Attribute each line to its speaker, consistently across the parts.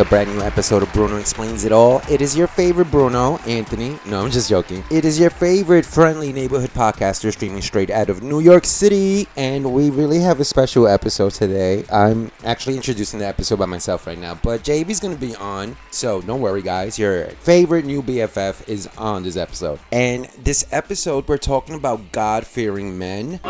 Speaker 1: to
Speaker 2: a brand new episode of Bruno Explains It All. It is your favorite Bruno, Anthony. No, I'm just joking. It is your favorite friendly neighborhood podcaster streaming straight out of New York City, and we really have a special episode today. I'm actually introducing the episode by myself right now, but JB's gonna be on, so don't worry, guys. Your favorite new BFF is on this episode, and this episode we're talking about God-fearing men.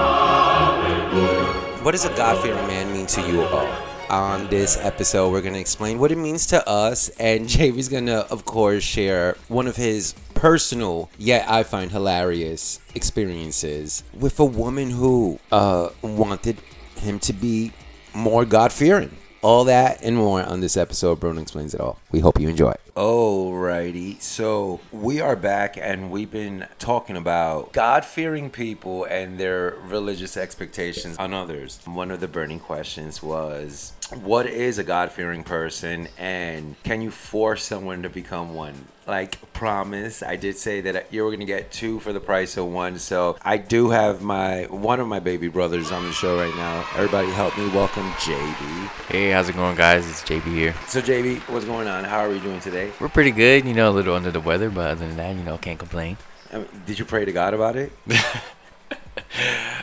Speaker 2: What does a God fearing man mean to you all? On this episode, we're going to explain what it means to us, and JB's going to, of course, share one of his personal, yet I find hilarious experiences with a woman who uh, wanted him to be more God fearing. All that and more on this episode. Bruno explains it all. We hope you enjoy. Alrighty, so we are back and we've been talking about God fearing people and their religious expectations on others. One of the burning questions was what is a God fearing person and can you force someone to become one? Like promise, I did say that you were gonna get two for the price of one. So I do have my one of my baby brothers on the show right now. Everybody help me welcome JB.
Speaker 3: Hey, how's it going, guys? It's JB here.
Speaker 2: So JB, what's going on? How are we doing today?
Speaker 3: We're pretty good, you know, a little under the weather, but other than that, you know, can't complain.
Speaker 2: I mean, did you pray to God about it?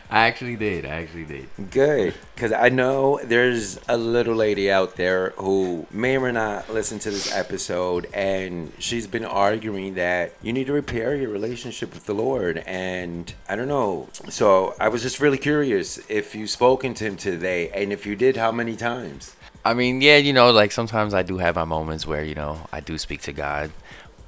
Speaker 3: I actually did. I actually did.
Speaker 2: Good, because I know there's a little lady out there who may or may not listen to this episode, and she's been arguing that you need to repair your relationship with the Lord. And I don't know. So I was just really curious if you've spoken to him today, and if you did, how many times?
Speaker 3: I mean, yeah, you know, like sometimes I do have my moments where you know I do speak to God,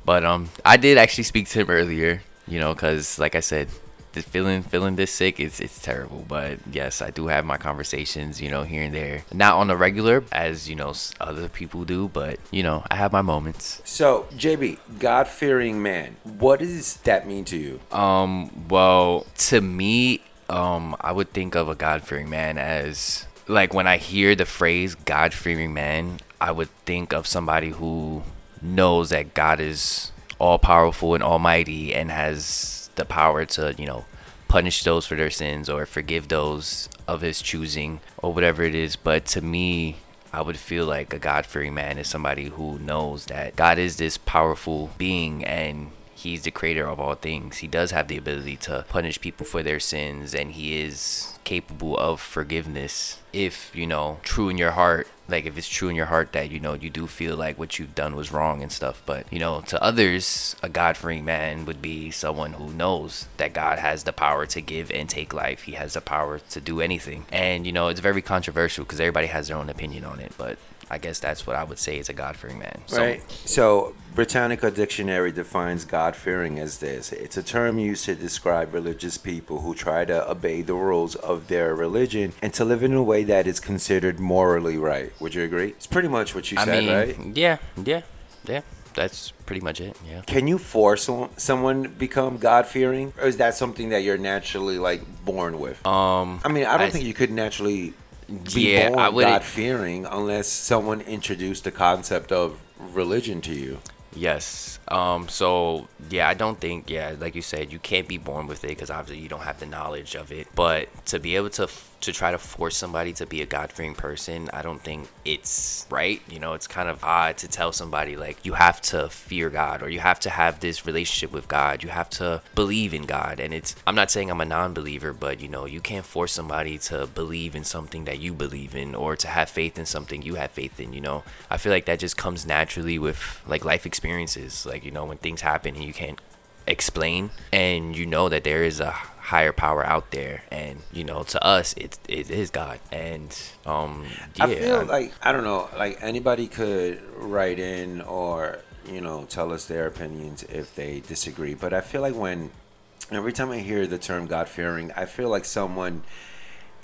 Speaker 3: but um, I did actually speak to him earlier, you know, because like I said, the feeling feeling this sick it's it's terrible. But yes, I do have my conversations, you know, here and there, not on the regular as you know other people do, but you know, I have my moments.
Speaker 2: So JB, God fearing man, what does that mean to you?
Speaker 3: Um, well, to me, um, I would think of a God fearing man as like when I hear the phrase God fearing man, I would think of somebody who knows that God is all powerful and almighty and has the power to, you know, punish those for their sins or forgive those of his choosing or whatever it is. But to me, I would feel like a God fearing man is somebody who knows that God is this powerful being and he's the creator of all things. He does have the ability to punish people for their sins and he is capable of forgiveness if, you know, true in your heart. Like if it's true in your heart that you know you do feel like what you've done was wrong and stuff, but you know to others, a God-fearing man would be someone who knows that God has the power to give and take life. He has the power to do anything, and you know it's very controversial because everybody has their own opinion on it. But I guess that's what I would say is a God-fearing man. So,
Speaker 2: Right. So, Britannica Dictionary defines God fearing as this it's a term used to describe religious people who try to obey the rules of their religion and to live in a way that is considered morally right. Would you agree? It's pretty much what you
Speaker 3: I
Speaker 2: said,
Speaker 3: mean,
Speaker 2: right?
Speaker 3: yeah, yeah, yeah. That's pretty much it. Yeah.
Speaker 2: Can you force someone become God fearing? Or is that something that you're naturally like born with?
Speaker 3: Um.
Speaker 2: I mean, I don't
Speaker 3: I-
Speaker 2: think you could naturally be
Speaker 3: Yeah, I wouldn't-
Speaker 2: God fearing unless someone introduced the concept of religion to you.
Speaker 3: Yes. Um. So yeah, I don't think yeah, like you said, you can't be born with it because obviously you don't have the knowledge of it. But to be able to to try to force somebody to be a God fearing person, I don't think it's right. You know, it's kind of odd to tell somebody like you have to fear God or you have to have this relationship with God. You have to believe in God. And it's I'm not saying I'm a non-believer, but you know, you can't force somebody to believe in something that you believe in or to have faith in something you have faith in. You know, I feel like that just comes naturally with like life experiences. Like you know, when things happen and you can't explain and you know that there is a higher power out there and you know to us it's it is god and um yeah
Speaker 2: I feel like I don't know, like anybody could write in or you know tell us their opinions if they disagree. But I feel like when every time I hear the term God fearing, I feel like someone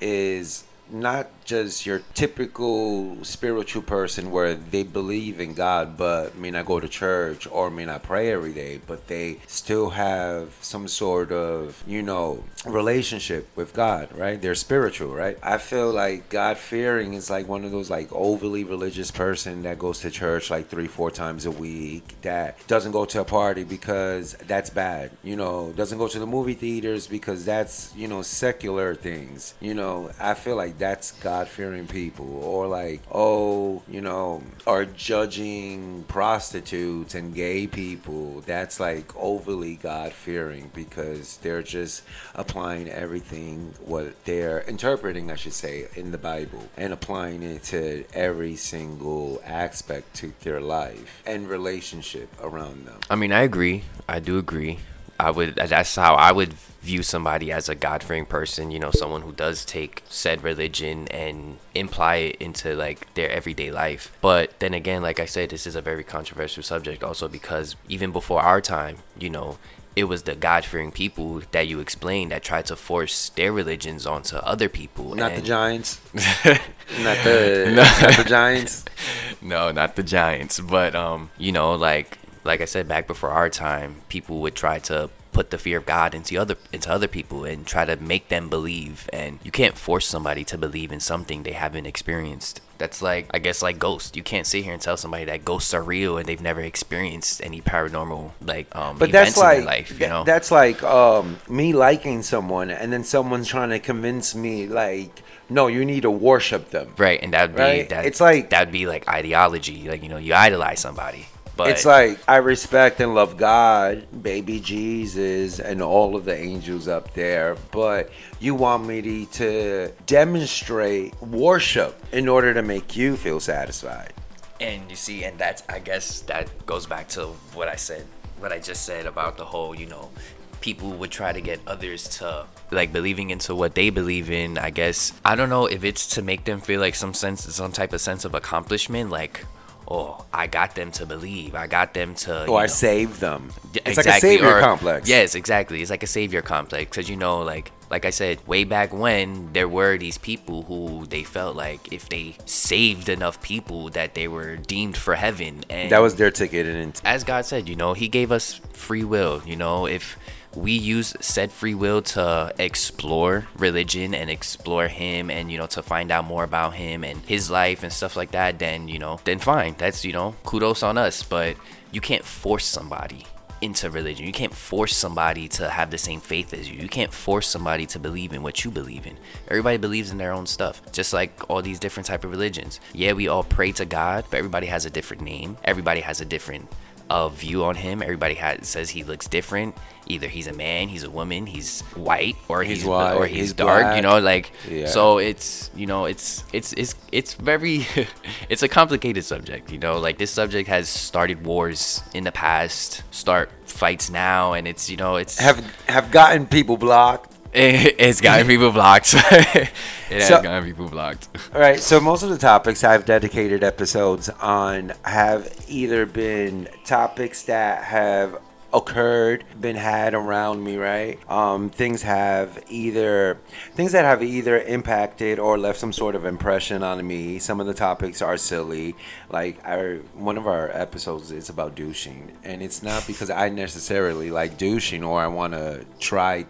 Speaker 2: is not just your typical spiritual person where they believe in God but may not go to church or may not pray every day, but they still have some sort of, you know, relationship with God, right? They're spiritual, right? I feel like God fearing is like one of those like overly religious person that goes to church like three, four times a week, that doesn't go to a party because that's bad, you know, doesn't go to the movie theaters because that's, you know, secular things. You know, I feel like that's God fearing people or like, oh, you know, are judging prostitutes and gay people. That's like overly God fearing because they're just applying everything what they're interpreting, I should say, in the Bible and applying it to every single aspect to their life and relationship around them.
Speaker 3: I mean, I agree. I do agree. I would. That's how I would view somebody as a God fearing person. You know, someone who does take said religion and imply it into like their everyday life. But then again, like I said, this is a very controversial subject. Also, because even before our time, you know, it was the God fearing people that you explained that tried to force their religions onto other people.
Speaker 2: Not the Giants. not the not the Giants.
Speaker 3: no, not the Giants, but um, you know, like like I said back before our time, people would try to put the fear of God into other into other people and try to make them believe and you can't force somebody to believe in something they haven't experienced. That's like I guess like ghosts. You can't sit here and tell somebody that ghosts are real and they've never experienced any paranormal like um
Speaker 2: But
Speaker 3: events
Speaker 2: that's like
Speaker 3: in their life, you know.
Speaker 2: that's like um, me liking someone and then someone's trying to convince me like, no, you need to worship them.
Speaker 3: right, and that'd be
Speaker 2: Right?
Speaker 3: that
Speaker 2: It's like-
Speaker 3: that'd be like ideology, like you know, you idolize somebody. But
Speaker 2: it's like I respect and love God, baby Jesus, and all of the angels up there, but you want me to, to demonstrate worship in order to make you feel satisfied.
Speaker 3: And you see, and that's I guess that goes back to what I said, what I just said about the whole, you know, people would try to get others to like believing into what they believe in. I guess I don't know if it's to make them feel like some sense, some type of sense of accomplishment, like. Oh, I got them to believe. I got them to.
Speaker 2: Or I
Speaker 3: know-
Speaker 2: saved them. It's like a savior
Speaker 3: or-
Speaker 2: complex.
Speaker 3: Yes, exactly. It's like a savior complex because you know, like like I said, way back when there were these people who they felt like if they saved enough people that they were deemed for heaven, and
Speaker 2: That was their ticket And
Speaker 3: as God said, you know, He gave us free will. You know, if we use said free will to explore religion and explore Him and, you know, to find out more about Him and His life and stuff like that, then, you know, then fine. That's, you know, kudos on us. But you can't force somebody into religion. You can't force somebody to have the same faith as you. You can't force somebody to believe in what you believe in. Everybody believes in their own stuff, just like all these different type of religions. Yeah, we all pray to God, but everybody has a different name. Everybody has a different uh, view on him. Everybody has says he looks different. Either he's a man, he's a woman, he's white, or he's,
Speaker 2: He's white,
Speaker 3: or he's,
Speaker 2: he's
Speaker 3: dark.
Speaker 2: black.
Speaker 3: You know, like
Speaker 2: Yeah.
Speaker 3: so it's you know it's it's it's it's very it's a complicated subject. You know, like this subject has started wars in the past, start fights now, and it's you know it's
Speaker 2: Have have gotten people blocked.
Speaker 3: it's gotten people blocked. it has
Speaker 2: So-
Speaker 3: gotten people blocked.
Speaker 2: All right, so most of the topics I've dedicated episodes on have either been topics that have occurred, been had around me, right? Um, things have either things that have either impacted or left some sort of impression on me. Some of the topics are silly, like our one of our episodes is about douching, and it's not because I necessarily like douching or I want to try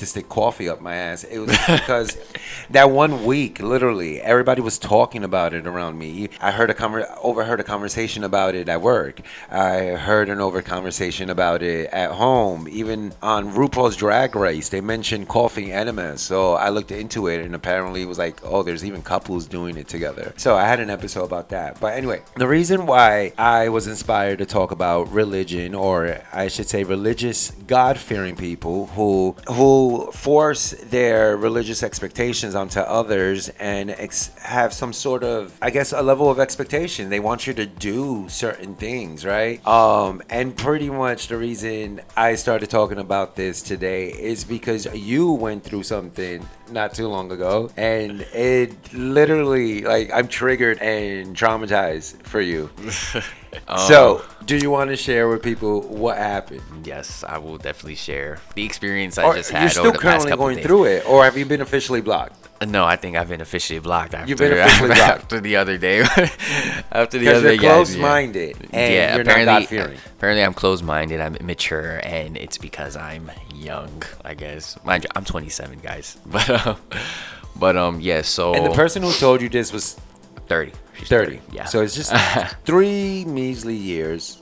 Speaker 2: to stick coffee up my ass. It was because that one week, literally, everybody was talking about it around me. I heard a conver- overheard a conversation about it at work. I heard an over conversation about it at home. Even on RuPaul's Drag Race, they mentioned coffee enemas. So I looked into it, and apparently it was like, oh, there's even couples doing it together. So I had an episode about that. But anyway, the reason why I was inspired to talk about religion, or I should say, religious, God-fearing people who who force their religious expectations onto others and ex- have some sort of, I guess, a level of expectation. They want you to do certain things, right? Um, and pretty much the reason I started talking about this today is because you went through something not too long ago, and it literally, like, I'm triggered and traumatized for you. So, Do you want to share with people what happened?
Speaker 3: Yes, I will definitely share the experience I
Speaker 2: Or
Speaker 3: just
Speaker 2: you're
Speaker 3: had
Speaker 2: still
Speaker 3: over the past
Speaker 2: currently going through it, or have you been officially blocked?
Speaker 3: Uh, No, I think I've been officially blocked after,
Speaker 2: You've been officially blocked.
Speaker 3: after the other day. after the other
Speaker 2: you're
Speaker 3: yeah, yeah.
Speaker 2: close-minded and
Speaker 3: yeah,
Speaker 2: you're not
Speaker 3: apparently,
Speaker 2: God-fearing.
Speaker 3: apparently I'm closed-minded. I'm immature, and it's because I'm young. I guess. Mind you, I'm 27, guys. But um, but um, yeah. So
Speaker 2: And the person who told you this was
Speaker 3: 30. She's
Speaker 2: 30.
Speaker 3: Yeah.
Speaker 2: So it's just three measly years.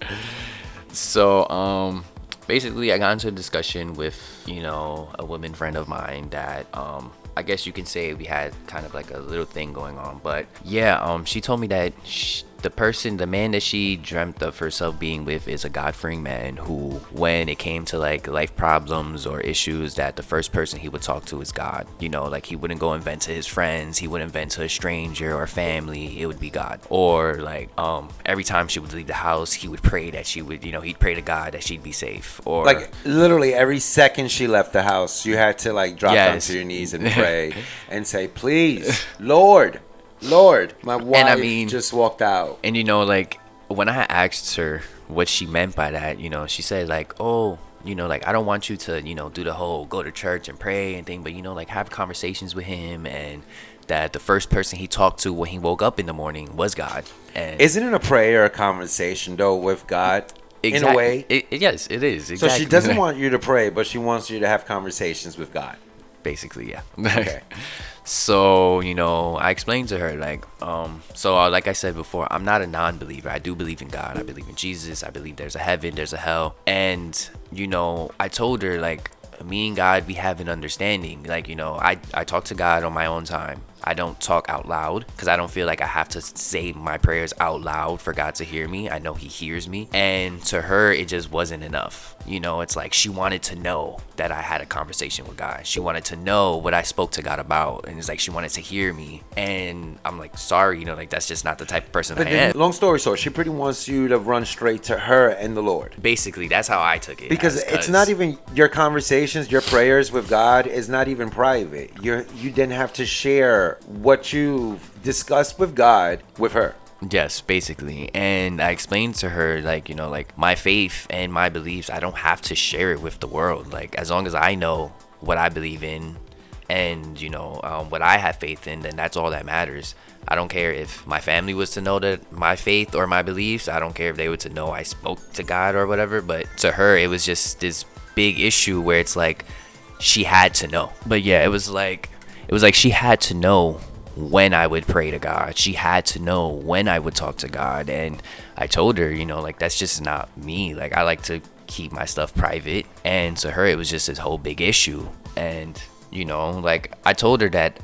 Speaker 3: So, um, basically, I got into a discussion with, you know, a woman friend of mine that, um, I guess you can say we had kind of like a little thing going on. But yeah, um, she told me that sh- the person, the man that she dreamt of herself being with is a God fearing man who, when it came to like life problems or issues, that the first person he would talk to is God. You know, like he wouldn't go and vent to his friends, he wouldn't vent to a stranger or family, it would be God. Or like, um, every time she would leave the house, he would pray that she would, you know, he'd pray to God that she'd be safe. Or
Speaker 2: Like literally every second she left the house, you had to like drop down to your knees and pray and say, "Please, Lord, Lord, my wife
Speaker 3: I mean-
Speaker 2: just walked out."
Speaker 3: And you know, like when I asked her what she meant by that, you know, she said like, "Oh, you know, like I don't want you to, you know, do the whole go to church and pray and thing, but you know, like have conversations with him and that the first person he talked to when he woke up in the morning was God." And
Speaker 2: Isn't it a prayer, a conversation though with God in a way?
Speaker 3: it, it- yes, it is.
Speaker 2: So she doesn't want you to pray, but she wants you to have conversations with God.
Speaker 3: basically yeah
Speaker 2: Okay.
Speaker 3: so you know i explained to her like um so uh, like i said before i'm not a non-believer. I do believe in god. I believe in jesus. I believe there's a heaven there's a hell. And you know i told her like me and god we have an understanding. Like you know i i talk to god on my own time I don't talk out loud because I don't feel like I have to say my prayers out loud for God to hear me. I know He hears me. And to her, it just wasn't enough. You know, it's like she wanted to know that I had a conversation with God. She wanted to know what I spoke to God about. And it's like she wanted to hear me. And I'm like, sorry, you know, like that's just not the type of person
Speaker 2: But
Speaker 3: I
Speaker 2: then,
Speaker 3: am.
Speaker 2: long story short, she pretty wants you to run straight to her and the Lord.
Speaker 3: Basically, that's how I took it.
Speaker 2: Because
Speaker 3: as-
Speaker 2: it's not even your conversations, your prayers with God is not even private. You're you didn't have to share what you've discussed with God with her.
Speaker 3: Yes, basically. And I explained to her, like, you know, like my faith and my beliefs, I don't have to share it with the world. Like, as long as I know what I believe in and, you know, um, what I have faith in, then that's all that matters. I don't care if my family was to know that my faith or my beliefs. I don't care if they were to know I spoke to God or whatever. But to her, it was just this big issue where it's like she had to know. But yeah, it was like, it was like she had to know when I would pray to God. She had to know when I would talk to God. And I told her, you know, like that's just not me. Like I like to keep my stuff private. And to her, it was just this whole big issue. And, you know, like I told her that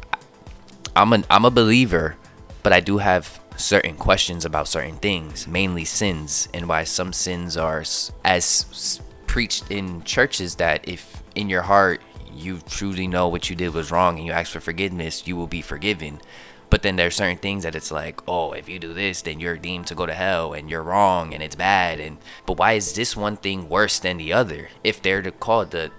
Speaker 3: I'm an I'm a believer, but I do have certain questions about certain things, mainly sins, and why some sins are as preached in churches that if in your heart you truly know what you did was wrong and you ask for forgiveness, you will be forgiven. But then there's certain things that it's like, oh, if you do this, then you're deemed to go to hell and you're wrong and it's bad. And but why is this one thing worse than the other? If they're to call the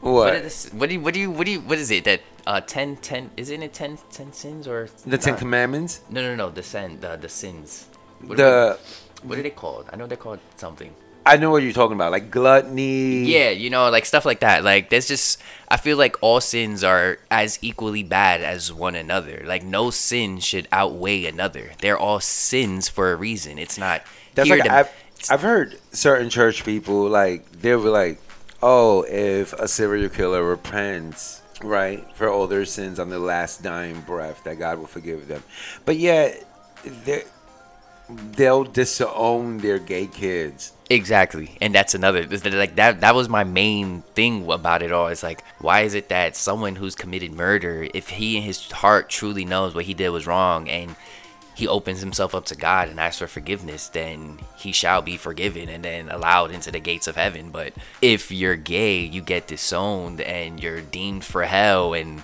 Speaker 2: What?
Speaker 3: are the- what do you what do you what do you what is it that uh 10 10 isn't it 10 10 sins or
Speaker 2: The Ten
Speaker 3: not?
Speaker 2: Commandments.
Speaker 3: No, no, no, the sin, the the sins. What,
Speaker 2: The
Speaker 3: what are they called? I know they're called something.
Speaker 2: I know what you're talking about, like gluttony.
Speaker 3: Yeah, you know, like stuff like that. Like there's just I feel like all sins are as equally bad as one another. Like no sin should outweigh another. They're all sins for a reason. It's not
Speaker 2: That's like
Speaker 3: to-
Speaker 2: I've, I've heard certain church people like they were like, oh, if a serial killer repents, right, for all their sins on their last dying breath, that God will forgive them. But yet, they they'll disown their gay kids.
Speaker 3: Exactly, and that's another like that. That was my main thing about it all. It's like, why is it that someone who's committed murder, if he in his heart truly knows what he did was wrong, and he opens himself up to God and asks for forgiveness, then he shall be forgiven and then allowed into the gates of heaven. But if you're gay, you get disowned and you're deemed for hell and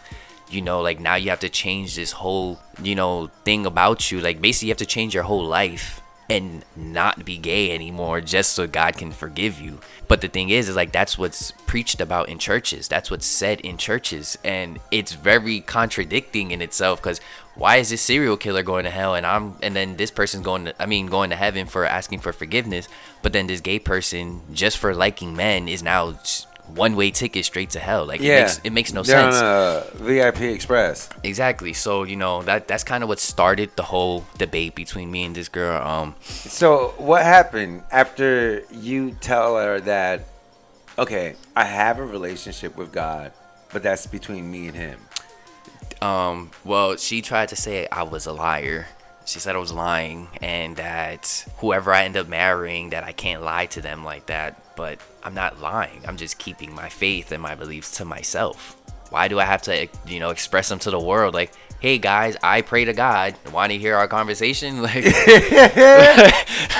Speaker 3: you know like now you have to change this whole you know thing about you like basically you have to change your whole life and not be gay anymore just so God can forgive you. But the thing is is like that's what's preached about in churches. That's what's said in churches and it's very contradicting in itself cuz why is this serial killer going to hell and I'm and then this person's going to I mean going to heaven for asking for forgiveness, but then this gay person just for liking men is now one way ticket straight to hell. Like
Speaker 2: Yeah.
Speaker 3: it makes it makes no
Speaker 2: They're
Speaker 3: sense.
Speaker 2: on a VIP Express.
Speaker 3: Exactly. So you know that that's kind of what started the whole debate between me and this girl. Um,
Speaker 2: So what happened after you tell her that? Okay, I have a relationship with God, but that's between me and Him.
Speaker 3: um, well, she tried to say I was a liar. She said I was lying and that whoever I end up marrying, that I can't lie to them like that. But I'm not lying. I'm just keeping my faith and my beliefs to myself. Why do I have to, you know, express them to the world? Like, hey guys, I pray to God. Want to hear our conversation? Like,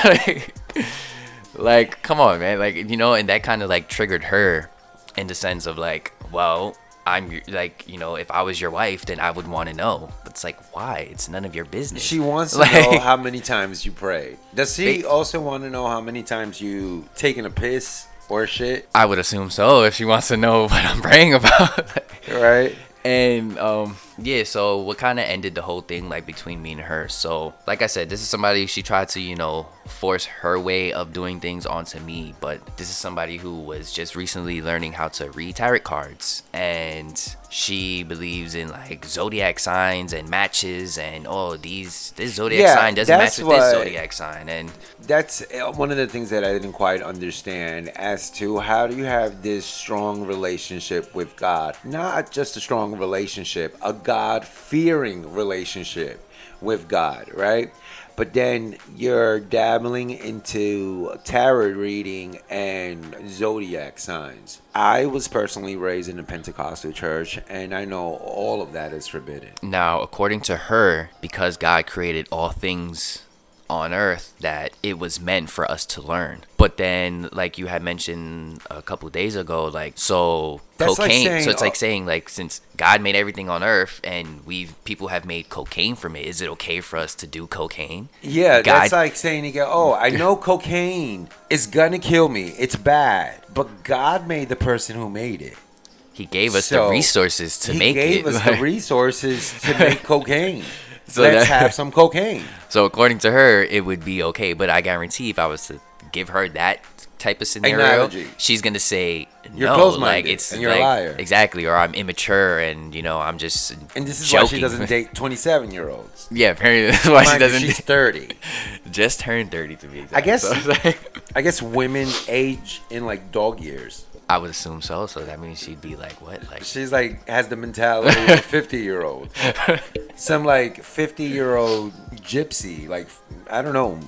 Speaker 3: like, like, come on, man. Like, you know, and that kind of like triggered her in the sense of like, well, I'm like, you know, if I was your wife, then I would want to know. But it's like, why? It's none of your business.
Speaker 2: She wants to
Speaker 3: Like-
Speaker 2: know how many times you pray. Does she
Speaker 3: They-
Speaker 2: also want to know how many times you taking a piss or shit?
Speaker 3: I would assume so if she wants to know what I'm praying about.
Speaker 2: Right?
Speaker 3: And um yeah so what kind of ended the whole thing like between me and her so like i said this is somebody she tried to you know force her way of doing things onto me but this is somebody who was just recently learning how to read tarot cards and she believes in like zodiac signs and matches and oh these this zodiac
Speaker 2: Yeah,
Speaker 3: sign doesn't match with this zodiac sign and
Speaker 2: That's uh, one of the things that I didn't quite understand as to how do you have this strong relationship with God? Not just a strong relationship, a God fearing relationship with God, right? But then you're dabbling into tarot reading and zodiac signs. I was personally raised in a Pentecostal church, and I know all of that is forbidden.
Speaker 3: Now, according to her, because God created all things on earth, that it was meant for us to learn. But then, like you had mentioned a couple days ago, like so
Speaker 2: That's like
Speaker 3: cocaine.
Speaker 2: saying,
Speaker 3: so it's
Speaker 2: uh,
Speaker 3: like saying like since God made everything on earth and we've people have made cocaine from it, is it okay for us to do cocaine?
Speaker 2: Yeah,
Speaker 3: God-
Speaker 2: that's like saying you go, oh, I know cocaine is gonna kill me. It's bad, but God made the person who made it.
Speaker 3: He gave us
Speaker 2: So,
Speaker 3: the resources to make it.
Speaker 2: he gave us the resources to make cocaine.
Speaker 3: So
Speaker 2: Let's
Speaker 3: that-
Speaker 2: have some cocaine.
Speaker 3: So according to her, it would be okay. But I guarantee if I was to give her that type of scenario,
Speaker 2: Analogy.
Speaker 3: she's gonna say
Speaker 2: You're
Speaker 3: no. Like it's
Speaker 2: and you're a
Speaker 3: like,
Speaker 2: liar.
Speaker 3: Exactly, or I'm immature and you know I'm just
Speaker 2: And this is
Speaker 3: joking.
Speaker 2: why she doesn't date 27 year olds.
Speaker 3: yeah, apparently that's why she
Speaker 2: Mind you,
Speaker 3: doesn't.
Speaker 2: she's 30.
Speaker 3: just turned thirty to be exact.
Speaker 2: I guess-
Speaker 3: So like-
Speaker 2: I guess women age in like dog years.
Speaker 3: I would assume so. So that means she'd be like what? Like
Speaker 2: She's like has the mentality of a 50 year old. Some like 50 year old gypsy. Like I don't know.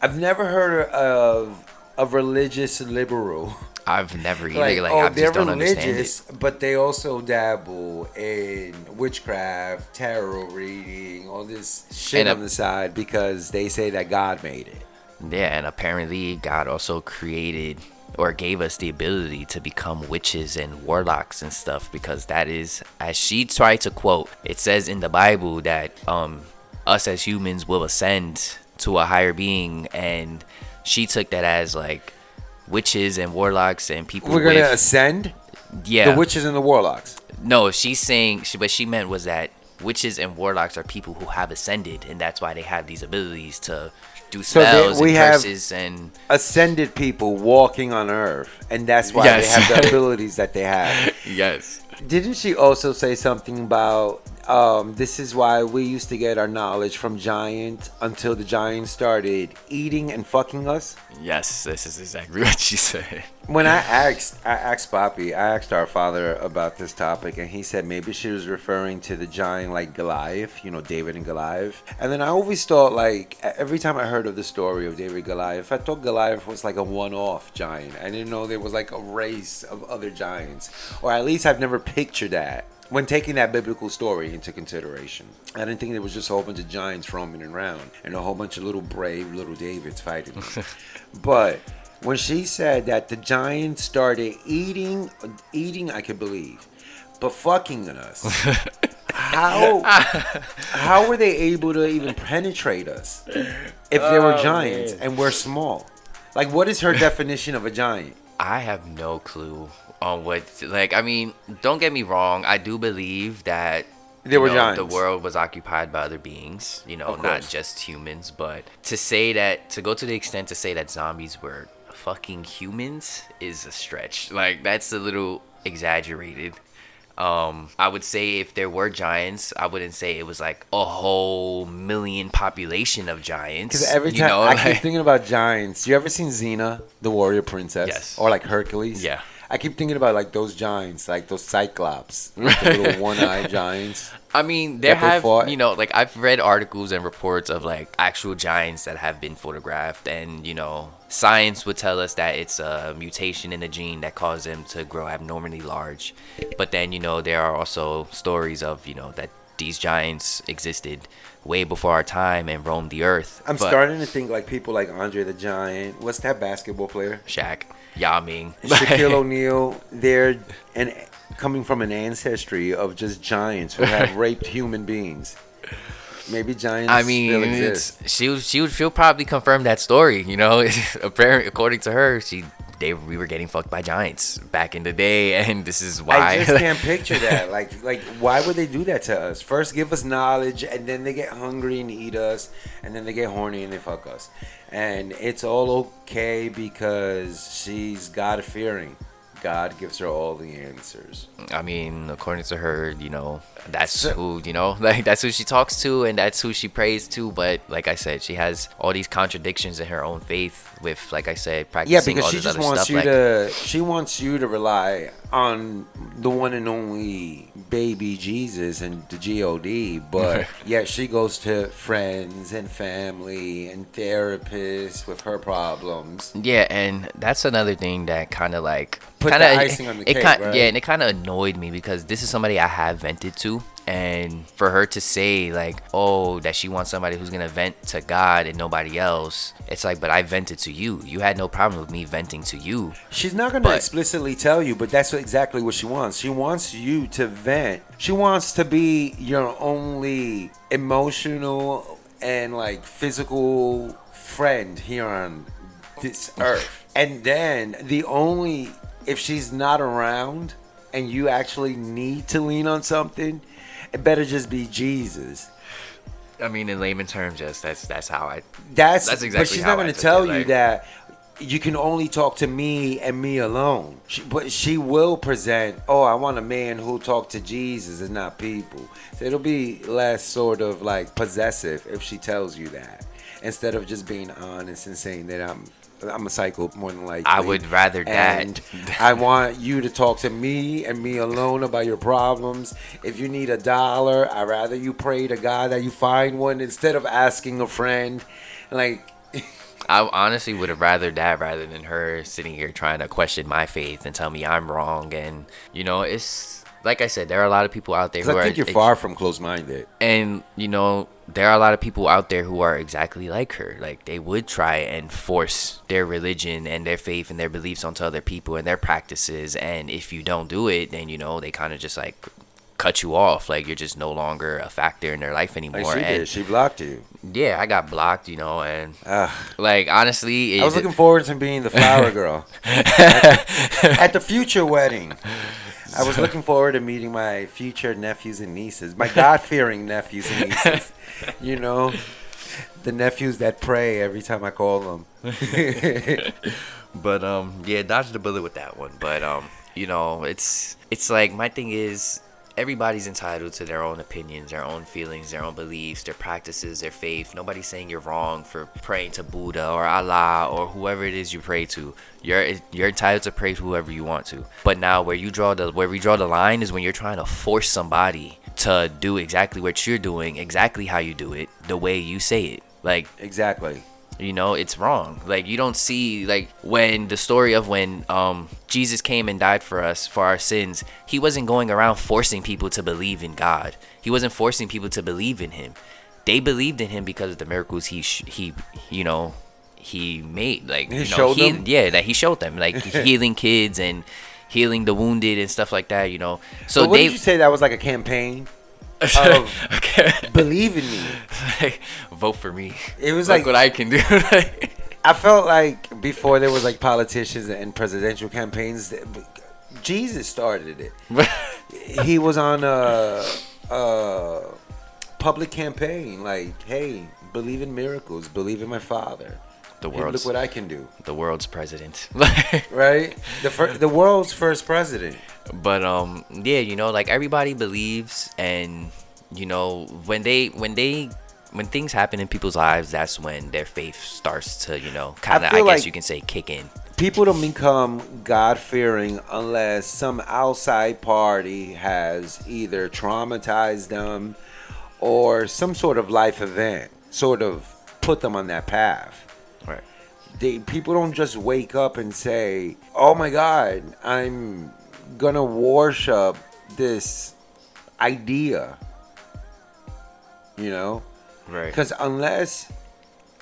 Speaker 2: I've never heard of a religious liberal.
Speaker 3: I've never either.
Speaker 2: Like,
Speaker 3: Like,
Speaker 2: oh,
Speaker 3: I
Speaker 2: they're
Speaker 3: just don't understand
Speaker 2: religious,
Speaker 3: it.
Speaker 2: but they also dabble in witchcraft, tarot reading, all this shit
Speaker 3: And a-
Speaker 2: on the side because they say that God made it.
Speaker 3: Yeah, and apparently God also created or gave us the ability to become witches and warlocks and stuff because that is as she tried to quote, it says in the Bible that um us as humans will ascend to a higher being and she took that as like witches and warlocks and people
Speaker 2: We're gonna
Speaker 3: with
Speaker 2: ascend
Speaker 3: yeah
Speaker 2: the witches and the warlocks.
Speaker 3: no she's saying she, what she meant was that witches and warlocks are people who have ascended and that's why they have these abilities to do
Speaker 2: So they- we
Speaker 3: and
Speaker 2: have-
Speaker 3: curses and
Speaker 2: Ascended people walking on Earth, and that's why
Speaker 3: Yes.
Speaker 2: they have the abilities that they have.
Speaker 3: yes
Speaker 2: Didn't she also say something about um, this is why we used to get our knowledge from giants until the giants started eating and fucking us?
Speaker 3: Yes, this is exactly what she said.
Speaker 2: When I asked, I asked Poppy, I asked our father about this topic, and he said maybe she was referring to the giant like Goliath, you know, David and Goliath. And then I always thought, like, every time I heard of the story of David Goliath, I thought Goliath was like a one off giant. I didn't know there was like a race of other giants. Or at least I've never pictured that when taking that biblical story into consideration. I didn't think it was just a whole bunch of giants roaming around and a whole bunch of little brave little Davids fighting. but when she said that the giants started eating, eating, I could believe, but fucking us. how how were they able to even penetrate us if they were
Speaker 3: Oh,
Speaker 2: giants and we're small? Like, what is her definition of a giant?
Speaker 3: I have no clue on what. Like, I mean, don't get me wrong. I do believe that
Speaker 2: There were
Speaker 3: know, The world was occupied by other beings, you know, not just humans. But to say that, to go to the extent to say that zombies were fucking humans is a stretch. Like that's a little exaggerated. Um, I would say if there were giants, I wouldn't say it was like a whole million population of giants.
Speaker 2: Because every
Speaker 3: you
Speaker 2: time
Speaker 3: know,
Speaker 2: I
Speaker 3: like-
Speaker 2: keep thinking about giants. You ever seen Xena, the warrior princess?
Speaker 3: Yes.
Speaker 2: Or like Hercules?
Speaker 3: Yeah.
Speaker 2: I keep thinking about like those giants, like those cyclops, like the little one-eyed giants.
Speaker 3: I mean, there have
Speaker 2: fought.
Speaker 3: you know, like I've read articles and reports of like actual giants that have been photographed, and you know, science would tell us that it's a mutation in the gene that caused them to grow abnormally large. But then you know, there are also stories of you know that these giants existed way before our time and roamed the earth.
Speaker 2: I'm
Speaker 3: But
Speaker 2: starting to think like people like Andre the Giant. What's that basketball player?
Speaker 3: Shaq, Yao Ming,
Speaker 2: Shaquille O'Neal. They're and coming from an ancestry of just giants who have raped human beings. Maybe giants.
Speaker 3: I
Speaker 2: still
Speaker 3: mean,
Speaker 2: exist.
Speaker 3: it's, she would she would she'll probably confirm that story. You know, apparently according to her, she they we were getting fucked by giants back in the day, and this is why.
Speaker 2: I just can't picture that. Like, like, why would they do that to us? First, give us knowledge, and then they get hungry and eat us, and then they get horny and they fuck us. And it's all okay because she's God fearing. God gives her all the answers.
Speaker 3: I mean, according to her, you know, that's who you know, like that's who she talks to, and that's who she prays to. But like I said, she has all these contradictions in her own faith. With like I said, practicing
Speaker 2: Yeah, because
Speaker 3: all
Speaker 2: she
Speaker 3: this
Speaker 2: just
Speaker 3: other
Speaker 2: wants
Speaker 3: stuff.
Speaker 2: you
Speaker 3: like,
Speaker 2: to. She wants you to rely on the one and only baby Jesus and the God. But yeah, she goes to friends and family and therapists with her problems.
Speaker 3: Yeah, and that's another thing that kind of like
Speaker 2: Put
Speaker 3: kinda,
Speaker 2: the icing on the
Speaker 3: it kind,
Speaker 2: right?
Speaker 3: Yeah, and it kind of annoyed me because this is somebody I have vented to, and for her to say like, oh, that she wants somebody who's gonna vent to God and nobody else, it's like, but I vented to you. You had no problem with me venting to you.
Speaker 2: She's not going to
Speaker 3: But-
Speaker 2: explicitly tell you, but that's exactly what she wants. She wants you to vent. She wants to be your only emotional and like physical friend here on this earth. And then the only if she's not around and you actually need to lean on something, it better just be Jesus.
Speaker 3: I mean, in layman terms, yes, that's that's how I.
Speaker 2: That's,
Speaker 3: That's
Speaker 2: but
Speaker 3: exactly
Speaker 2: she's
Speaker 3: how
Speaker 2: not going to tell
Speaker 3: it,
Speaker 2: you
Speaker 3: like-
Speaker 2: that you can only talk to me and me alone. She, but she will present, oh, I want a man who'll talk to Jesus and not people. So it'll be less sort of like possessive if she tells you that instead of just being honest and saying that I'm. I'm a psycho more than likely.
Speaker 3: I would rather that.
Speaker 2: I want you to talk to me and me alone about your problems. If you need a dollar, I'd rather you pray to God that you find one instead of asking a friend. Like,
Speaker 3: I honestly would have rather that rather than her sitting here trying to question my faith and tell me I'm wrong. And you know, it's like I said, there are a lot of people out there who
Speaker 2: I
Speaker 3: are
Speaker 2: think you're
Speaker 3: ex-
Speaker 2: far from close-minded.
Speaker 3: and you know there are a lot of people out there who are exactly like her like they would try and force their religion and their faith and their beliefs onto other people and their practices and if you don't do it then you know they kind of just like cut you off like you're just no longer a factor in their life
Speaker 2: Like
Speaker 3: anymore
Speaker 2: she
Speaker 3: and
Speaker 2: did, she blocked you.
Speaker 3: yeah i got blocked you know and
Speaker 2: Ugh.
Speaker 3: like honestly
Speaker 2: I was looking forward to being the flower girl at, at the future wedding. I was looking forward to meeting my future nephews and nieces, my God-fearing nephews and nieces. You know, the nephews that pray every time I call them.
Speaker 3: But um, yeah, dodge the bullet with that one. But um, you know, it's it's like my thing is everybody's entitled to their own opinions, their own feelings, their own beliefs, their practices, their faith. Nobody's saying you're wrong for praying to Buddha or Allah or whoever it is you pray to. You're you're entitled to pray to whoever you want to. But now where you draw the where we draw the line is when you're trying to force somebody to do exactly what you're doing, exactly how you do it, the way you say it. Like
Speaker 2: Exactly.
Speaker 3: You know it's wrong. Like you don't see like when the story of when um jesus came and died for us for our sins he wasn't going around forcing people to believe in god. He wasn't forcing people to believe in him. They believed in him because of the miracles he sh- he you know he made like
Speaker 2: He
Speaker 3: you know,
Speaker 2: showed
Speaker 3: he-
Speaker 2: them?
Speaker 3: yeah that he showed them like healing kids and healing the wounded and stuff like that you know. So
Speaker 2: So
Speaker 3: they
Speaker 2: you say that was like a campaign of
Speaker 3: okay
Speaker 2: believe in me?
Speaker 3: like, vote for me
Speaker 2: It was
Speaker 3: Look
Speaker 2: like-
Speaker 3: what i can do
Speaker 2: I felt like before there was like politicians and presidential campaigns, Jesus started it. he was on a uh, public campaign like, "Hey, believe in miracles, believe in my Father.
Speaker 3: The
Speaker 2: Hey, look what I can do."
Speaker 3: the world's president.
Speaker 2: Right? The fir- the world's first president.
Speaker 3: but um yeah you know like everybody believes and you know when they when they when things happen in people's lives that's when their faith starts to you know kind of i,
Speaker 2: feel
Speaker 3: guess
Speaker 2: like-
Speaker 3: you can say kick in
Speaker 2: People don't become God fearing unless some outside party has either traumatized them or some sort of life event sort of put them on that path. They people don't just wake up and say, "Oh my God, I'm gonna worship this idea," you know,
Speaker 3: right
Speaker 2: because unless,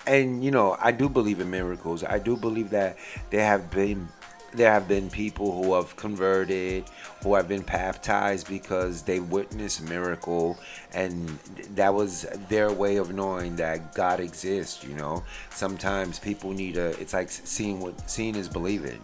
Speaker 2: and you know, I do believe in miracles. I do believe that there have been there have been people who have converted, who have been baptized because they witnessed a miracle, and that was their way of knowing that God exists. You know, sometimes people need a. It's like seeing what seeing is believing.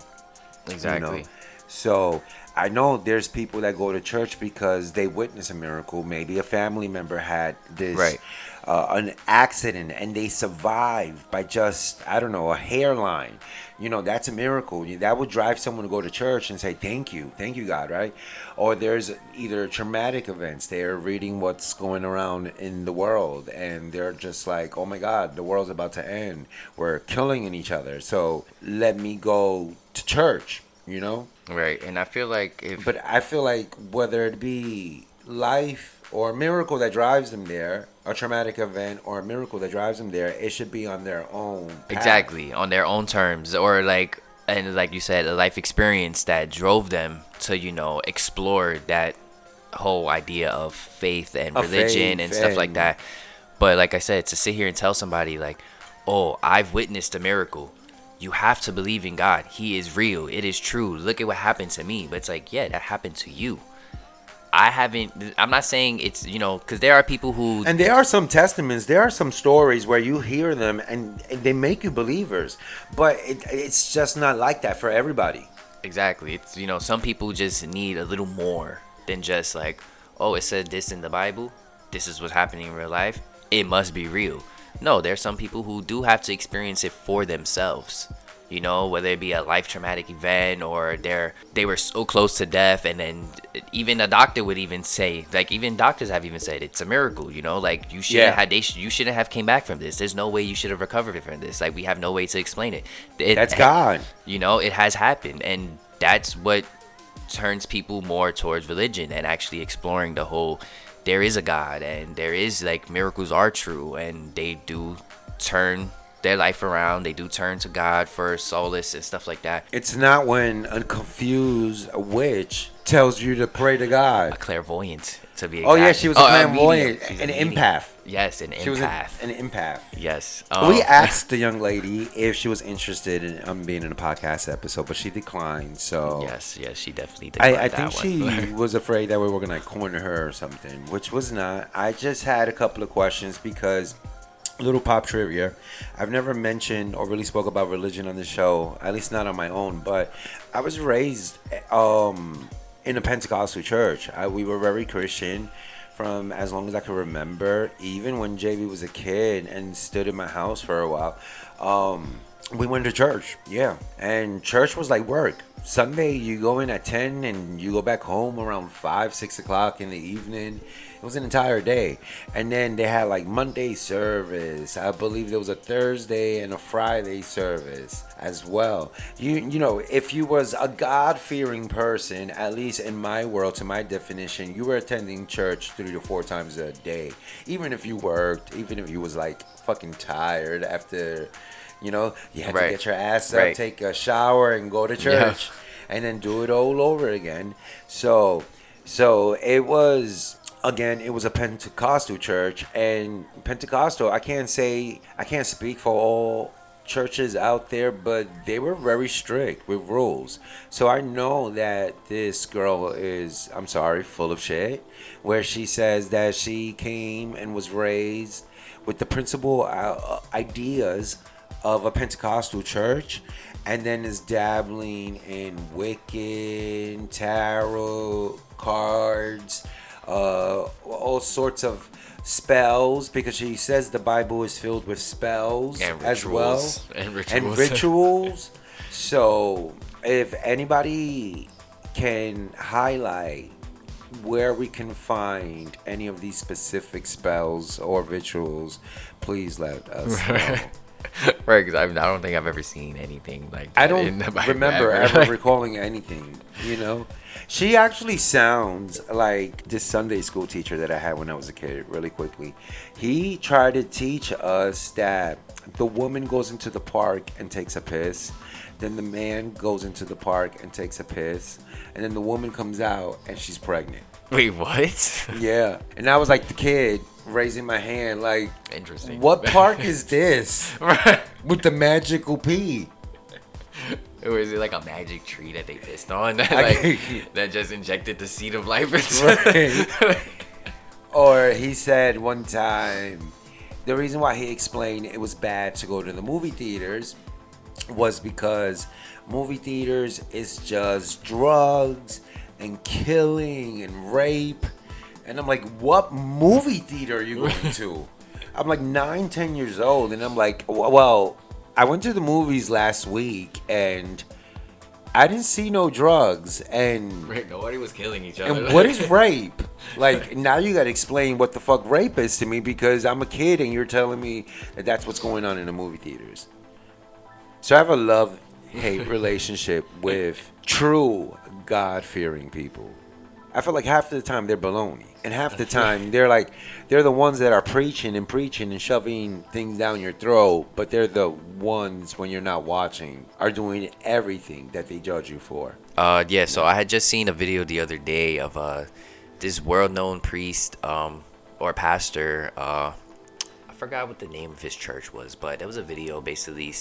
Speaker 2: you know?
Speaker 3: exactly
Speaker 2: So I know there's people that go to church because they witness a miracle. Maybe a family member had this
Speaker 3: Right.
Speaker 2: uh, an accident and they survived by just I don't know a hairline. You know that's a miracle. That would drive someone to go to church and say thank you, thank you God, right? Or there's either traumatic events. They're reading what's going around in the world and they're just like, oh my God, the world's about to end. We're killing each other. So let me go to church. You know.
Speaker 3: right and i feel like if
Speaker 2: But I feel like whether it be life or a miracle that drives them there, a traumatic event or a miracle that drives them there, it should be on their own. path.
Speaker 3: exactly on their own terms or like and like you said a life experience that drove them to you know explore that whole idea of faith and
Speaker 2: Of
Speaker 3: religion
Speaker 2: faith
Speaker 3: and stuff like that. But like i said to sit here and tell somebody like oh i've witnessed a miracle you have to believe in god. He is real. It is true. Look at what happened to me. But it's like yeah that happened to you i haven't i'm not saying it's you know because there are people who
Speaker 2: And there are some testaments, there are some stories where you hear them and, and they make you believers, but it, it's just not like that for everybody.
Speaker 3: Exactly. It's you know, some people just need a little more than just like, oh, it said this in the Bible. This is what's happening in real life. It must be real. No, there's some people who do have to experience it for themselves. You know, whether it be a life traumatic event or they're they were so close to death and then even a doctor would even say like even doctors have even said it's a miracle, you know, like you shouldn't
Speaker 2: Yeah.
Speaker 3: have they sh- you shouldn't have came back from this. There's no way you should have recovered from this. Like we have no way to explain it. It-
Speaker 2: That's God.
Speaker 3: you know it has happened and that's what turns people more towards religion and actually exploring the whole there is a god and there is like miracles are true and they do turn their life around they do turn to god for solace and stuff like that
Speaker 2: It's not when a confused witch tells you to pray to God.
Speaker 3: a clairvoyant to be
Speaker 2: Oh yeah, she was a
Speaker 3: Oh,
Speaker 2: clairvoyant.
Speaker 3: She's
Speaker 2: an
Speaker 3: a
Speaker 2: empath.
Speaker 3: yes an
Speaker 2: She was a-
Speaker 3: empath
Speaker 2: an empath.
Speaker 3: yes
Speaker 2: we
Speaker 3: Um,
Speaker 2: asked the young lady if she was interested in um, being in a podcast episode, but she declined. So
Speaker 3: yes yes she definitely did
Speaker 2: I, I think she was afraid that we were gonna corner her or something, which was not. I just had a couple of questions because little pop trivia. I've never mentioned or really spoke about religion on the show, at least not on my own. But I was raised um, in a Pentecostal church. I, we were very Christian from as long as I can remember. Even when JB was a kid and stood in my house for a while, um, we went to church. Yeah, and church was like work. Sunday, you go in at ten and you go back home around five, six o'clock in the evening. It was an entire day, and then they had like Monday service. I believe there was a Thursday and a Friday service as well. You you know, if you was a God fearing person, at least in my world, to my definition, you were attending church three to four times a day. Even if you worked, even if you was like fucking tired after. You know, you had to get your ass up,
Speaker 3: Right.
Speaker 2: take a shower, and go to church, and then do it all over again. So, so it was again. It was a Pentecostal church, and Pentecostal. I can't say I can't speak for all churches out there, but they were very strict with rules. So I know that this girl is, I'm sorry, full of shit, where she says that she came and was raised with the principal uh, ideas of a Pentecostal church and then is dabbling in Wiccan, tarot, cards, uh, all sorts of spells because she says the Bible is filled with spells
Speaker 3: And
Speaker 2: as well
Speaker 3: rituals. And
Speaker 2: and
Speaker 3: rituals.
Speaker 2: rituals. so if anybody can highlight where we can find any of these specific spells or rituals, please let us know.
Speaker 3: right, because I don't think I've ever seen anything like that
Speaker 2: I don't remember
Speaker 3: ever.
Speaker 2: ever recalling anything, you know. She actually sounds like this Sunday school teacher that I had when I was a kid, really quickly. He tried to teach us that the woman goes into the park and takes a piss, then the man goes into the park and takes a piss, and then the woman comes out and she's pregnant.
Speaker 3: Wait, what?
Speaker 2: Yeah. And I was like the kid raising my hand, like,
Speaker 3: Interesting.
Speaker 2: what park is this
Speaker 3: Right.
Speaker 2: with the magical pee?
Speaker 3: Or is it like a magic tree that they pissed on that, like, that just injected the seed of life into
Speaker 2: Right. Or he said one time, the reason why he explained it was bad to go to the movie theaters was because movie theaters is just drugs and killing and rape. And I'm like, what movie theater are you going to? I'm like nine, ten years old, and I'm like, well, I went to the movies last week and I didn't see no drugs and
Speaker 3: Right, nobody was killing each other.
Speaker 2: and what is rape? Like now you gotta explain what the fuck rape is to me because I'm a kid and you're telling me that that's what's going on in the movie theaters. So I have a love hate relationship with true God fearing people. I feel like half the time they're baloney, and half the time they're like they're the ones that are preaching and preaching and shoving things down your throat, but they're the ones when you're not watching are doing everything that they judge you for.
Speaker 3: Uh, yeah. So I had just seen a video the other day of uh, this world-known priest um, or pastor. Uh, I forgot what the name of his church was, but it was a video. Basically,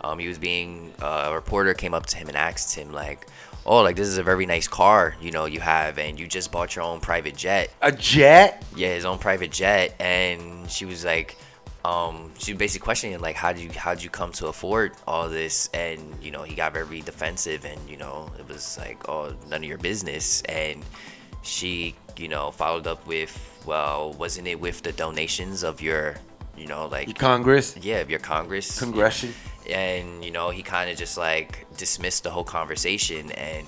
Speaker 3: um, he was being uh, a reporter came up to him and asked him like, "Oh, like this is a very nice car, you know, you have, and you just bought your own private jet."
Speaker 2: A jet?
Speaker 3: yeah, his own private jet, and she was like, um, she basically questioning like, how did you how did you come to afford all this? And you know, he got very defensive, and you know, it was like, oh, none of your business. And she, you know, followed up with, well, wasn't it with the donations of your, you know, like,
Speaker 2: Congress?
Speaker 3: yeah, of your Congress,
Speaker 2: Congression?
Speaker 3: And you know he kind of just like dismissed the whole conversation and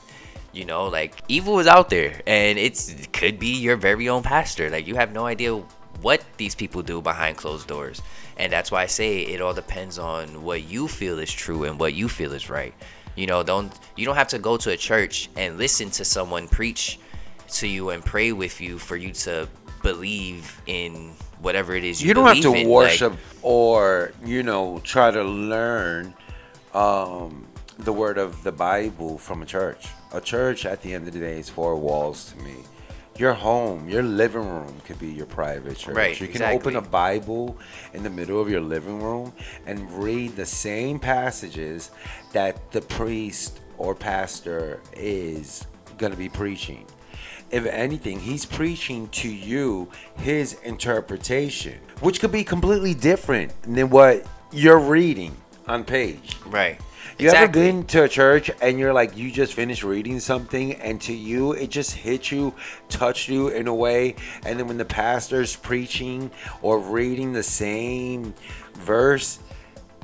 Speaker 3: you know like evil is out there and it could be your very own pastor. Like you have no idea what these people do behind closed doors. And that's why i say it all depends on what you feel is true and what you feel is right. You know don't you don't have to go to a church and listen to someone preach to you and pray with you for you to believe in whatever it is you,
Speaker 2: You don't have to
Speaker 3: in. Like,
Speaker 2: worship or, you know, try to learn um, the word of the Bible from a church. A church, at the end of the day, is four walls to me. Your home, your living room could be your private church.
Speaker 3: Right,
Speaker 2: You can
Speaker 3: exactly.
Speaker 2: open a Bible in the middle of your living room and read the same passages that the priest or pastor is going to be preaching. If anything, he's preaching to you his interpretation, which could be completely different than what you're reading on page.
Speaker 3: right
Speaker 2: You ever been to a church and you're like, you just finished reading something, and to you, it just hit you, touched you in a way, and then when the pastor's preaching or reading the same verse,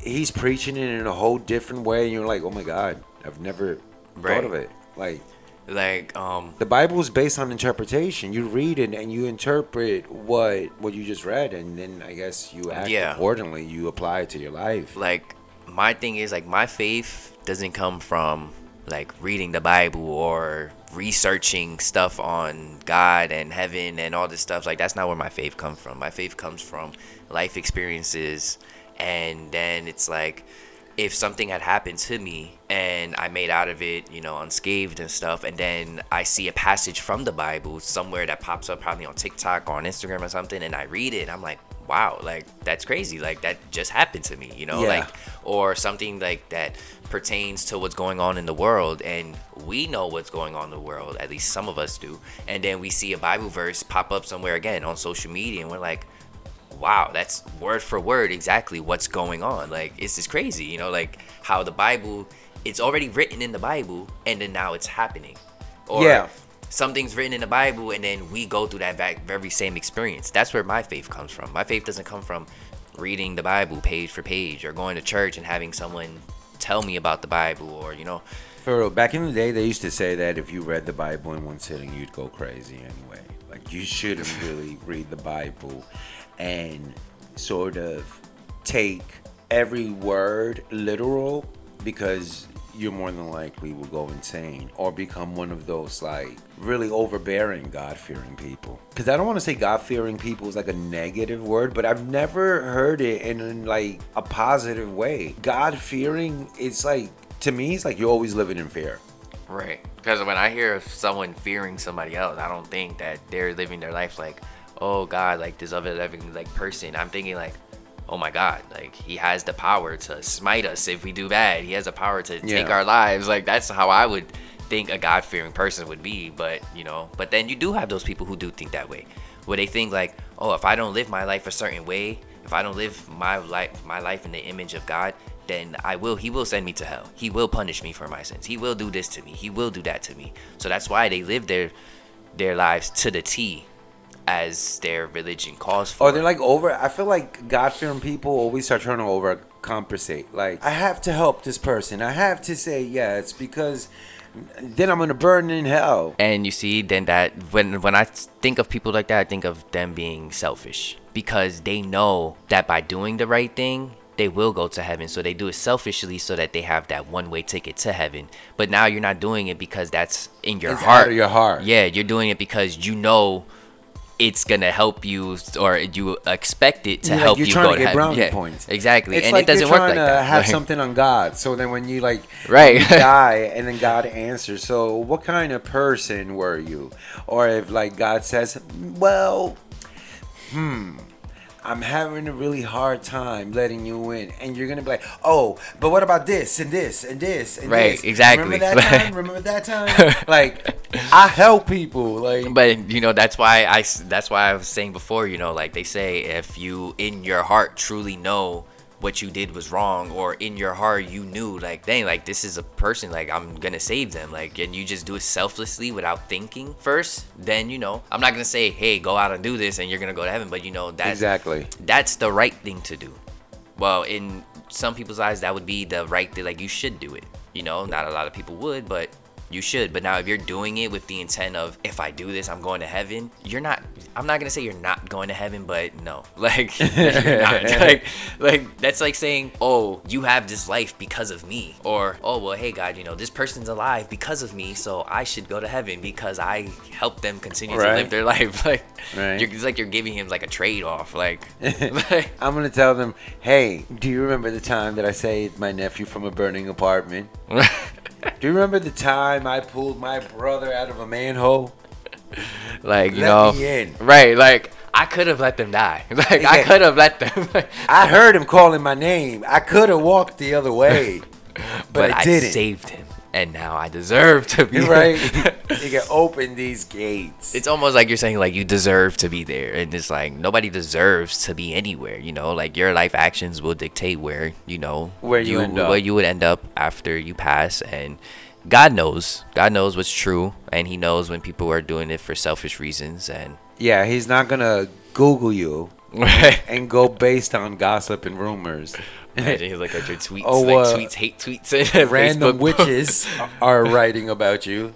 Speaker 2: he's preaching it in a whole different way, and you're like, oh my God, I've never
Speaker 3: Right.
Speaker 2: thought of it. Like,
Speaker 3: like um
Speaker 2: the Bible is based on interpretation. You read it and you interpret what what you just read, and then I guess you act
Speaker 3: Yeah.
Speaker 2: accordingly. You apply it to your life.
Speaker 3: like my thing is like my faith doesn't come from like reading the bible or researching stuff on god and heaven and all this stuff like that's not where my faith comes from my faith comes from life experiences and then it's like if something had happened to me and I made out of it, you know, unscathed and stuff, and then I see a passage from the Bible somewhere that pops up probably on TikTok or on Instagram or something, and I read it, and I'm like, wow, like that's crazy, like that just happened to me, you know,
Speaker 2: Yeah.
Speaker 3: like or something like that pertains to what's going on in the world, and we know what's going on in the world, at least some of us do, and then we see a Bible verse pop up somewhere again on social media, and we're like, wow, that's word for word exactly what's going on. Like, it's just crazy, you know, like how the Bible, it's already written in the Bible, and then now it's happening. Or,
Speaker 2: Yeah.
Speaker 3: something's written in the Bible, and then we go through that back, very same experience. That's where my faith comes from. My faith doesn't come from reading the Bible page for page or going to church and having someone tell me about the Bible or you know.
Speaker 2: For back in the day, they used to say that if you read the Bible in one sitting, you'd go crazy anyway. Like you shouldn't really read the Bible and sort of take every word literal because you're more than likely will go insane or become one of those like really overbearing God fearing people. Because I don't want to say God fearing people is like a negative word, but I've never heard it in, like a positive way. God fearing it's like to me, it's like you're always living in fear.
Speaker 3: Right. Because when I hear of someone fearing somebody else, I don't think that they're living their life like, oh God, like this other living like person. I'm thinking like, oh my God, like he has the power to smite us if we do bad. He has the power to take
Speaker 2: Yeah.
Speaker 3: our lives. Like that's how I would think a God fearing person would be. But you know, but then you do have those people who do think that way, where they think like, oh, if I don't live my life a certain way, if I don't live my life my life in the image of God, then I will he will send me to hell. He will punish me for my sins. He will do this to me. He will do that to me. So that's why they live their their lives to the T as their religion calls for.
Speaker 2: Or they're like over. I feel like God fearing people always start trying to overcompensate. Like I have to help this person. I have to say yes because then I'm gonna burn in hell.
Speaker 3: and you see then that when when I think of people like that, I think of them being selfish because they know that by doing the right thing, they will go to heaven. So they do it selfishly so that they have that one way ticket to heaven. But now you're not doing it because that's in your
Speaker 2: It's
Speaker 3: heart.
Speaker 2: out of your heart.
Speaker 3: Yeah, you're doing it because you know it's gonna help you or you expect it to
Speaker 2: You're
Speaker 3: help
Speaker 2: you're
Speaker 3: you
Speaker 2: trying
Speaker 3: go
Speaker 2: to get
Speaker 3: heaven.
Speaker 2: brownie
Speaker 3: yeah,
Speaker 2: points.
Speaker 3: Exactly.
Speaker 2: It's
Speaker 3: and
Speaker 2: like
Speaker 3: it doesn't
Speaker 2: you're
Speaker 3: work
Speaker 2: trying
Speaker 3: like
Speaker 2: to
Speaker 3: that.
Speaker 2: have something on God. So then when you like
Speaker 3: Right.
Speaker 2: you die and then God answers. So what kind of person were you? Or if like God says, well, hmm. I'm having a really hard time letting you in, and you're gonna be like, "Oh, but what about this and this and this and
Speaker 3: Right,
Speaker 2: this?
Speaker 3: exactly.
Speaker 2: Remember that time? Remember that time? like, I help people. Like,
Speaker 3: but you know that's why I that's why I was saying before you know like they say if you in your heart truly know what you did was wrong or in your heart you knew like dang like this is a person like I'm gonna save them like and you just do it selflessly without thinking first then you know I'm not gonna say hey go out and do this and you're gonna go to heaven but you know that's
Speaker 2: exactly.
Speaker 3: that's the right thing to do. Well, in some people's eyes, that would be the right thing. Like you should do it. You know, not a lot of people would, but you should. But now, if you're doing it with the intent of if I do this, I'm going to heaven. You're not. I'm not gonna say you're not going to heaven, but no, like you're not. Like, like that's like saying, oh, you have this life because of me, or oh, well, hey God, you know, this person's alive because of me, so I should go to heaven because I helped them continue to live their life. Like,
Speaker 2: Right.
Speaker 3: you're, it's like you're giving him like a trade off. Like, like
Speaker 2: I'm gonna tell them, hey, do you remember the time that I saved my nephew from a burning apartment? Do you remember the time I pulled my brother out of a manhole?
Speaker 3: like you
Speaker 2: Let
Speaker 3: know,
Speaker 2: me in.
Speaker 3: right? Like I could have let them die. Like I could have let them,
Speaker 2: I heard him calling my name. I could have walked the other way, but,
Speaker 3: but,
Speaker 2: I
Speaker 3: I,
Speaker 2: didn't.
Speaker 3: saved him, and now I deserve to be
Speaker 2: right. you can open these gates.
Speaker 3: it's almost like you're saying like you deserve to be there, and it's like nobody deserves to be anywhere. You know, like your life actions will dictate where you know
Speaker 2: Where you end up.
Speaker 3: where you would end up after you pass, and God knows. God knows what's true, and He knows when people are doing it for selfish reasons, and
Speaker 2: yeah, he's not gonna Google you
Speaker 3: right.
Speaker 2: and go based on gossip and rumors.
Speaker 3: Imagine he's like at your tweets,
Speaker 2: Oh,
Speaker 3: like
Speaker 2: uh,
Speaker 3: tweets, hate tweets, and
Speaker 2: Random
Speaker 3: Facebook
Speaker 2: witches are writing about you.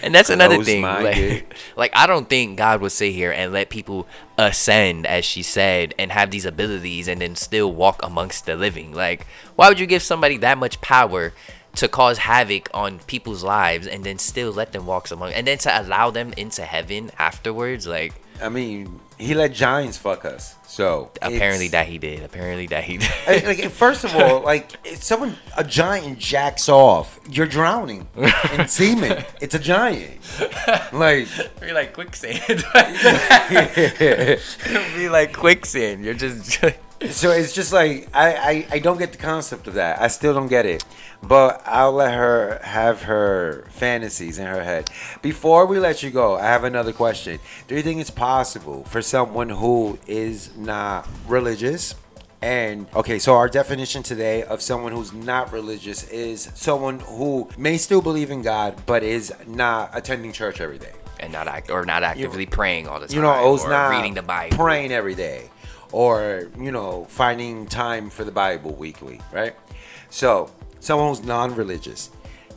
Speaker 3: And that's another thing. Like, like I don't think God would sit here and let people ascend, as she said, and have these abilities and then still walk amongst the living. Like, why would you give somebody that much power to cause havoc on people's lives and then still let them walk among and then to allow them into heaven afterwards? Like,
Speaker 2: I mean, he let giants fuck us. So
Speaker 3: apparently that he did. Apparently that he did.
Speaker 2: I- like first of all, like if someone a giant jacks off, you're drowning in semen. It's a giant. Like
Speaker 3: be like quicksand. be like quicksand. You're just.
Speaker 2: So it's just like I, I I don't get the concept of that. I still don't get it. But I'll let her have her fantasies in her head. Before we let you go, I have another question. Do you think it's possible for someone who is not religious And okay, so our definition today of someone who's not religious is someone who may still believe in God, but is not attending church every day.
Speaker 3: and not act or not actively praying all the time.
Speaker 2: You know,
Speaker 3: or
Speaker 2: not
Speaker 3: reading the Bible,
Speaker 2: praying every day, or you know, finding time for the Bible weekly, right? So, someone who's non-religious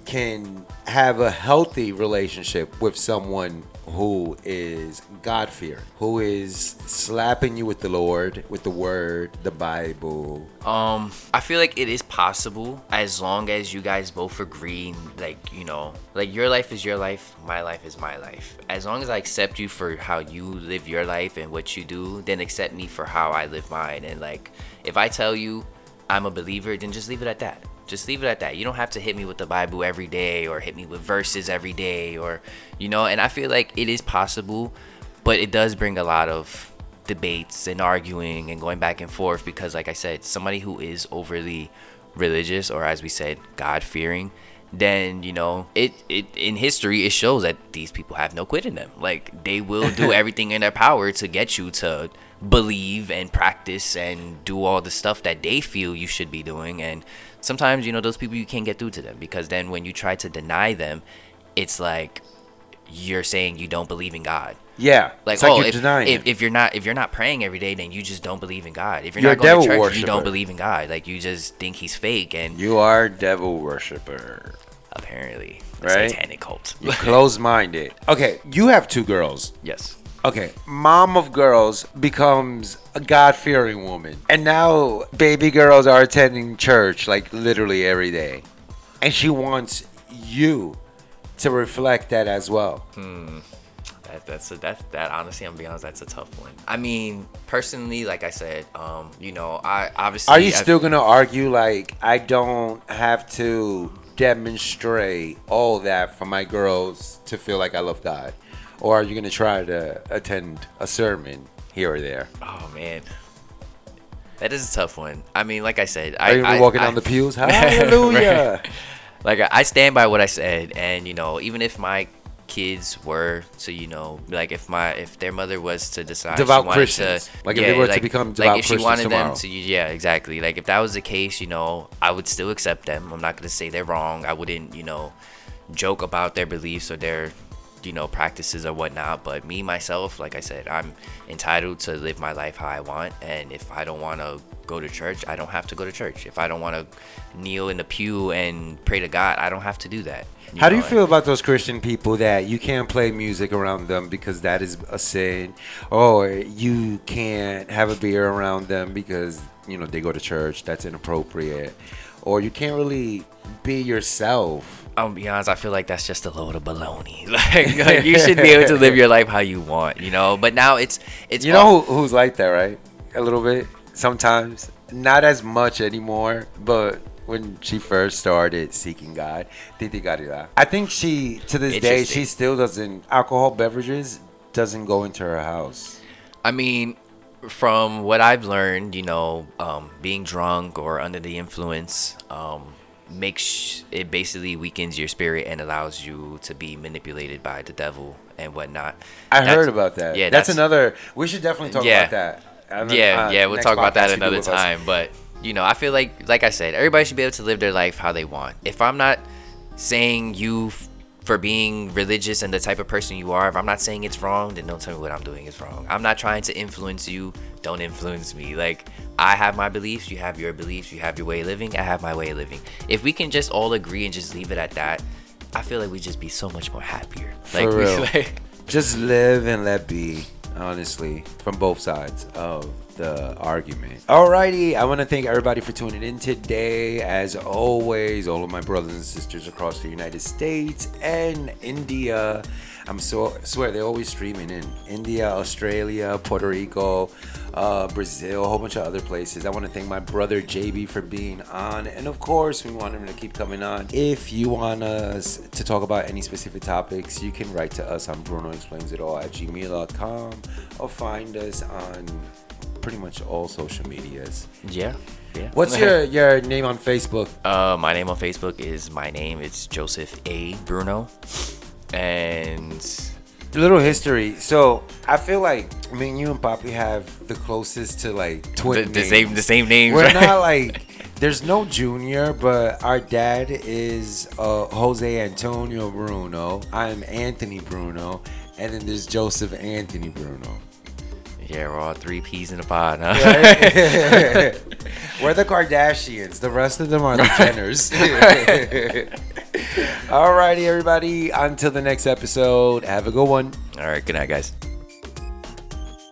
Speaker 2: can have a healthy relationship with someone who is God fearing, who is slapping you with the Lord, with the Word, the Bible.
Speaker 3: Um, I feel like it is possible as long as you guys both agree, like you know, like your life is your life, my life is my life. As long as I accept you for how you live your life and what you do, then accept me for how I live mine. And like, if I tell you I'm a believer, then just leave it at that. Just leave it at that. You don't have to hit me with the Bible every day or hit me with verses every day or, you know. And I feel like it is possible, but it does bring a lot of debates and arguing and going back and forth because like I said, somebody who is overly religious or as we said, God fearing, then you know it, it in history it shows that these people have no quit in them. Like they will do everything in their power to get you to believe and practice and do all the stuff that they feel you should be doing and sometimes you know those people you can't get through to them because then when you try to deny them it's like you're saying you don't believe in God
Speaker 2: Yeah,
Speaker 3: like,
Speaker 2: like
Speaker 3: oh,
Speaker 2: you're
Speaker 3: if, if, if you're not if you're not praying every day, then you just don't believe in God. If you're,
Speaker 2: You're
Speaker 3: not going to church, you don't believe in God. Like you just think he's fake, and
Speaker 2: you are devil worshiper.
Speaker 3: apparently, a
Speaker 2: Right?
Speaker 3: satanic cult.
Speaker 2: You're closed-minded. Okay, you have two girls.
Speaker 3: yes.
Speaker 2: Okay, mom of girls becomes a God fearing woman. And now baby girls are attending church like literally every day. And she wants you to reflect that as well.
Speaker 3: That, that's a, that's that. Honestly, I'm gonna honest. That's a tough one. I mean, personally, like I said, um, you know, I obviously.
Speaker 2: Are you still going to argue like I don't have to demonstrate all that for my girls to feel like I love God? Or are you to try to attend a sermon here or there?
Speaker 3: Oh man, that is a tough one. I mean, like I said,
Speaker 2: Are
Speaker 3: I,
Speaker 2: you
Speaker 3: I-
Speaker 2: walking
Speaker 3: I-
Speaker 2: down the pews? Hallelujah.
Speaker 3: Like I stand by what I said, and you know, even if my kids were to, you know, like if my if their mother was to decide
Speaker 2: Devout Christians.
Speaker 3: to,
Speaker 2: Like, if they were to become devout
Speaker 3: like if she
Speaker 2: Christians
Speaker 3: wanted
Speaker 2: tomorrow.
Speaker 3: them to, yeah, exactly. Like if that was the case, you know, I would still accept them. I'm not gonna say they're wrong. I wouldn't, you know, joke about their beliefs or their you know practices or whatnot but me myself like i said i'm entitled to live my life how i want and if i don't want to go to church i don't have to go to church if i don't want to kneel in the pew and pray to god i don't have to do that
Speaker 2: How do you feel about those Christian people that you can't play music around them because that is a sin, or you can't have a beer around them because you know they go to church? That's inappropriate, or you can't really be yourself.
Speaker 3: I'll be honest. I feel like that's just a load of baloney. Like, like, you should be able to live your life how you want, you know. But now it's it's
Speaker 2: You know who, who's like that, right? A little bit sometimes, not as much anymore, but. When she first started seeking God, Titi Garida. I think she, to this day, she still doesn't, alcohol beverages doesn't go into her house.
Speaker 3: I mean, from what I've learned, you know, um, being drunk or under the influence um, makes it basically weakens your spirit and allows you to be manipulated by the devil and whatnot.
Speaker 2: I
Speaker 3: That's-
Speaker 2: heard about that.
Speaker 3: Yeah,
Speaker 2: that's,
Speaker 3: that's,
Speaker 2: another. We should definitely talk
Speaker 3: Yeah.
Speaker 2: about that.
Speaker 3: Yeah,
Speaker 2: uh,
Speaker 3: yeah, we'll talk about that
Speaker 2: podcast you do
Speaker 3: another
Speaker 2: us.
Speaker 3: time. But you know, I feel like, like I said, everybody should be able to live their life how they want. If I'm not saying you for being religious and the type of person you are, if I'm not saying it's wrong, then don't tell me what I'm doing is wrong. I'm not trying to influence you. Don't influence me. Like I have my beliefs, you have your beliefs, you have your way of living, I have my way of living. If we can just all agree and just leave it at that, I feel like we'd just be so much more happier.
Speaker 2: For
Speaker 3: Like we
Speaker 2: real.
Speaker 3: like,
Speaker 2: Just live and let be. Honestly, from both sides of the argument. Alrighty, I want to thank everybody for tuning in today. As always, all of my brothers and sisters across the United States and India. I'm so swear they're always streaming in India, Australia, Puerto Rico, uh, Brazil, a whole bunch of other places. I want to thank my brother JB for being on, and of course, we want him to keep coming on. If you want us to talk about any specific topics, you can write to us on Bruno Explains It All at gmail.com or find us on pretty much all social medias.
Speaker 3: yeah, yeah.
Speaker 2: What's your your name on Facebook?
Speaker 3: Uh, my name on Facebook is my name. It's Joseph A. Bruno, and
Speaker 2: A little history. So I feel like me and you and Poppy have the closest to like
Speaker 3: The,
Speaker 2: twin
Speaker 3: the
Speaker 2: names.
Speaker 3: same the same names.
Speaker 2: We're
Speaker 3: right?
Speaker 2: not like there's no junior, but our dad is uh, Jose Antonio Bruno. I'm Anthony Bruno, and then there's Joseph Anthony Bruno.
Speaker 3: Yeah, we're all three peas in a pod, huh?
Speaker 2: We're the Kardashians. The rest of them are the Jenners. Alrighty, everybody. Until the next episode. Have a good one.
Speaker 3: all right, good night, guys.